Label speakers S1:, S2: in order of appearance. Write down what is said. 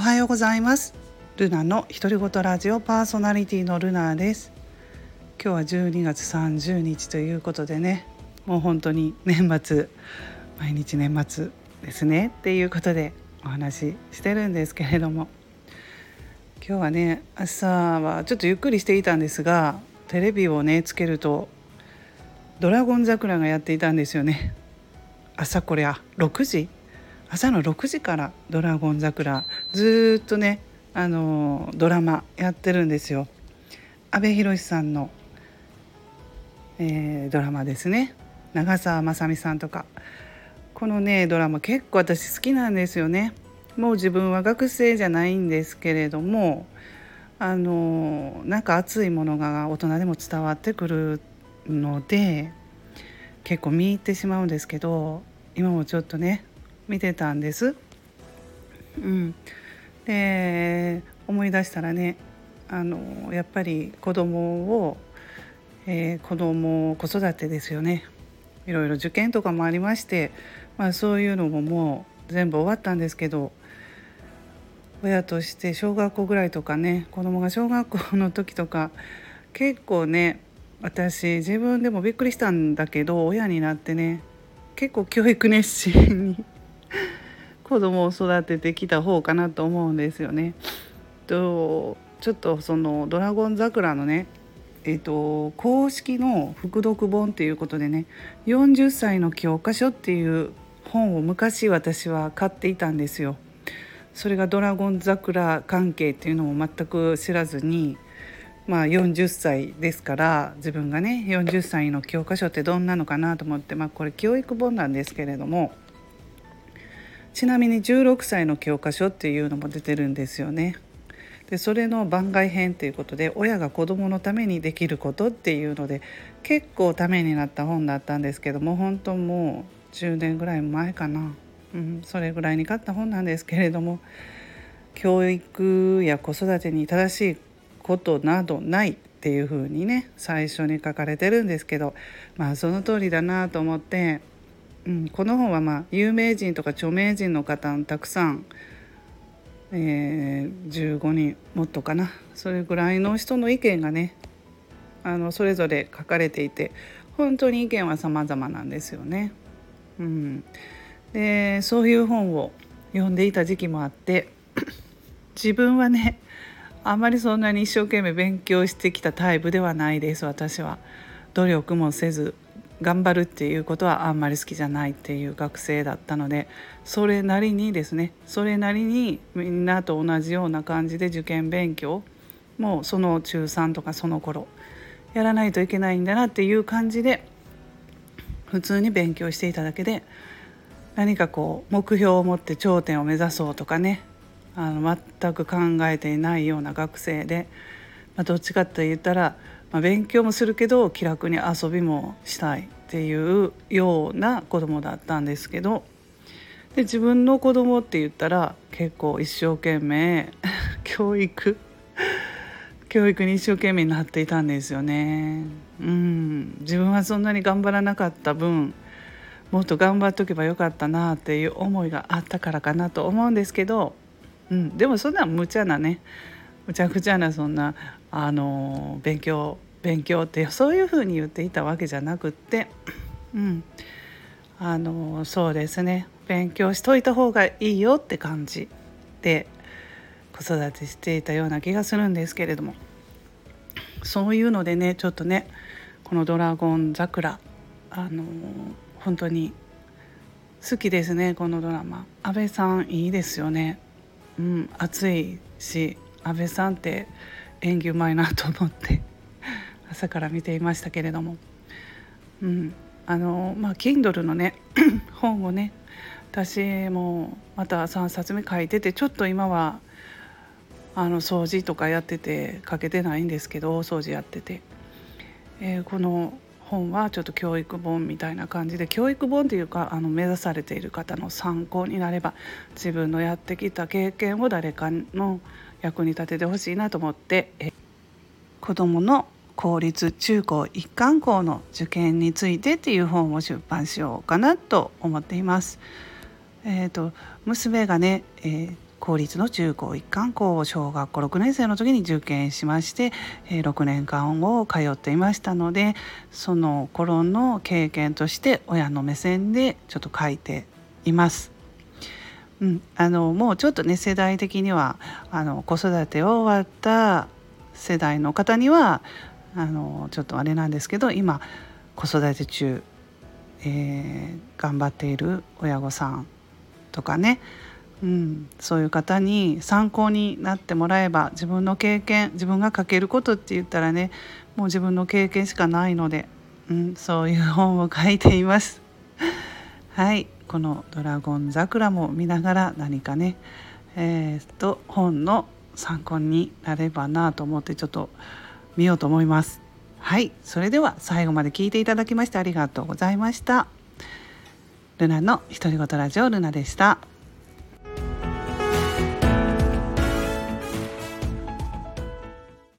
S1: おはようございます。ルナの独り言ラジオパーソナリティのルナです。今日は12月30日ということでねもう本当に年末毎日年末ですねっていうことでお話ししてるんですけれども。今日はね朝はちょっとゆっくりしていたんですがテレビをねつけるとドラゴン桜がやっていたんですよね。朝これあ6時朝の6時から「ドラゴン桜」ずっとねあのドラマやってるんですよ。阿部寛さんの、えー、ドラマですね。長澤まさみさんとか。このねドラマ結構私好きなんですよね。もう自分は学生じゃないんですけれどもあのなんか熱いものが大人でも伝わってくるので結構見入ってしまうんですけど今もちょっとね見てたんです。うん、で思い出したらねあのやっぱり子供を、えー、子供子育てですよねいろいろ受験とかもありまして、まあ、そういうのももう全部終わったんですけど親として小学校ぐらいとかね子供が小学校の時とか結構ね私自分でもびっくりしたんだけど親になってね結構教育熱心に子供を育ててきた方かなと思うんですよね。とちょっとその「ドラゴン桜」のねえーと、公式の副読本っていうことでね「40歳の教科書」っていう本を昔私は買っていたんですよ。それが「ドラゴン桜」関係っていうのも全く知らずにまあ、40歳ですから自分がね40歳の教科書ってどんなのかなと思って、まあ、これ教育本なんですけれどもちなみに16歳の教科書っていうのも出てるんですよね。でそれの番外編ということで親が子どものためにできることっていうので結構ためになった本だったんですけども本当もう10年ぐらい前かな、うん、それぐらいに買った本なんですけれども教育や子育てに正しいことなどないっていうふうにね最初に書かれてるんですけどまあその通りだなと思って、うん、この本はまあ有名人とか著名人の方たくさん、えー、15人もっとかなそれぐらいの人の意見がねあのそれぞれ書かれていて本当に意見は様々なんですよね。うん、でそういう本を読んでいた時期もあって 自分はねあまりそんなに一生懸命勉強してきたタイプではないです私は。努力もせず頑張るっていうことはあんまり好きじゃないっていう学生だったのでそれなりにですねそれなりにみんなと同じような感じで受験勉強もうその中3とかその頃やらないといけないんだなっていう感じで普通に勉強していただけで何かこう目標を持って頂点を目指そうとかねあの全く考えていないような学生で、まあ、どっちかと言ったら、まあ、勉強もするけど気楽に遊びもしたいっていうような子供だったんですけどで自分の子供って言ったら結構一生懸命 教育教育に一生懸命になっていたんですよね。うん自分はそんなに頑張らなかった分もっと頑張っとけばよかったなっていう思いがあったからかなと思うんですけどうん、でもそんな無茶なねむちゃくちゃなそんなあの勉強勉強って そういうふうに言っていたわけじゃなくって、うん、あのそうですね。勉強しといた方がいいよって感じで子育てしていたような気がするんですけれども。そういうのでねちょっとねこの「ドラゴン桜」あの本当に好きですねこのドラマ。安倍さんいいですよね。うん、暑いし安倍さんって演技うまいなと思って 朝から見ていましたけれども、うん。あのまあ、Kindle のね 本をね私もまた3冊目書いててちょっと今はあの掃除とかやってて書けてないんですけど大掃除やってて、えー、この本はちょっと教育本みたいな感じで教育本というかあの目指されている方の参考になれば自分のやってきた経験を誰かの役に立ててほしいなと思って子どもの公立中高一貫校の受験についてっていう本を出版しようかなと思っています。えーと、娘がね、えー、公立の中高一貫校小学校6年生の時に受験しまして、え6年間を通っていましたのでその頃の経験として親の目線でちょっと書いています。うん、あのもうちょっとね世代的にはあの子育てを終わった世代の方にはあのちょっとあれなんですけど今子育て中、えー、頑張っている親御さんとかね、うん、そういう方に参考になってもらえば自分の経験自分が書けることって言ったらねもう自分の経験しかないので、うん、そういう本を書いています。はいこの「ドラゴン桜」も見ながら何かねえー、っと本の参考になればなと思ってちょっと見ようと思います。はいそれでは最後まで聞いていただきましてありがとうございました。ルナの独り言ラジオルナでした。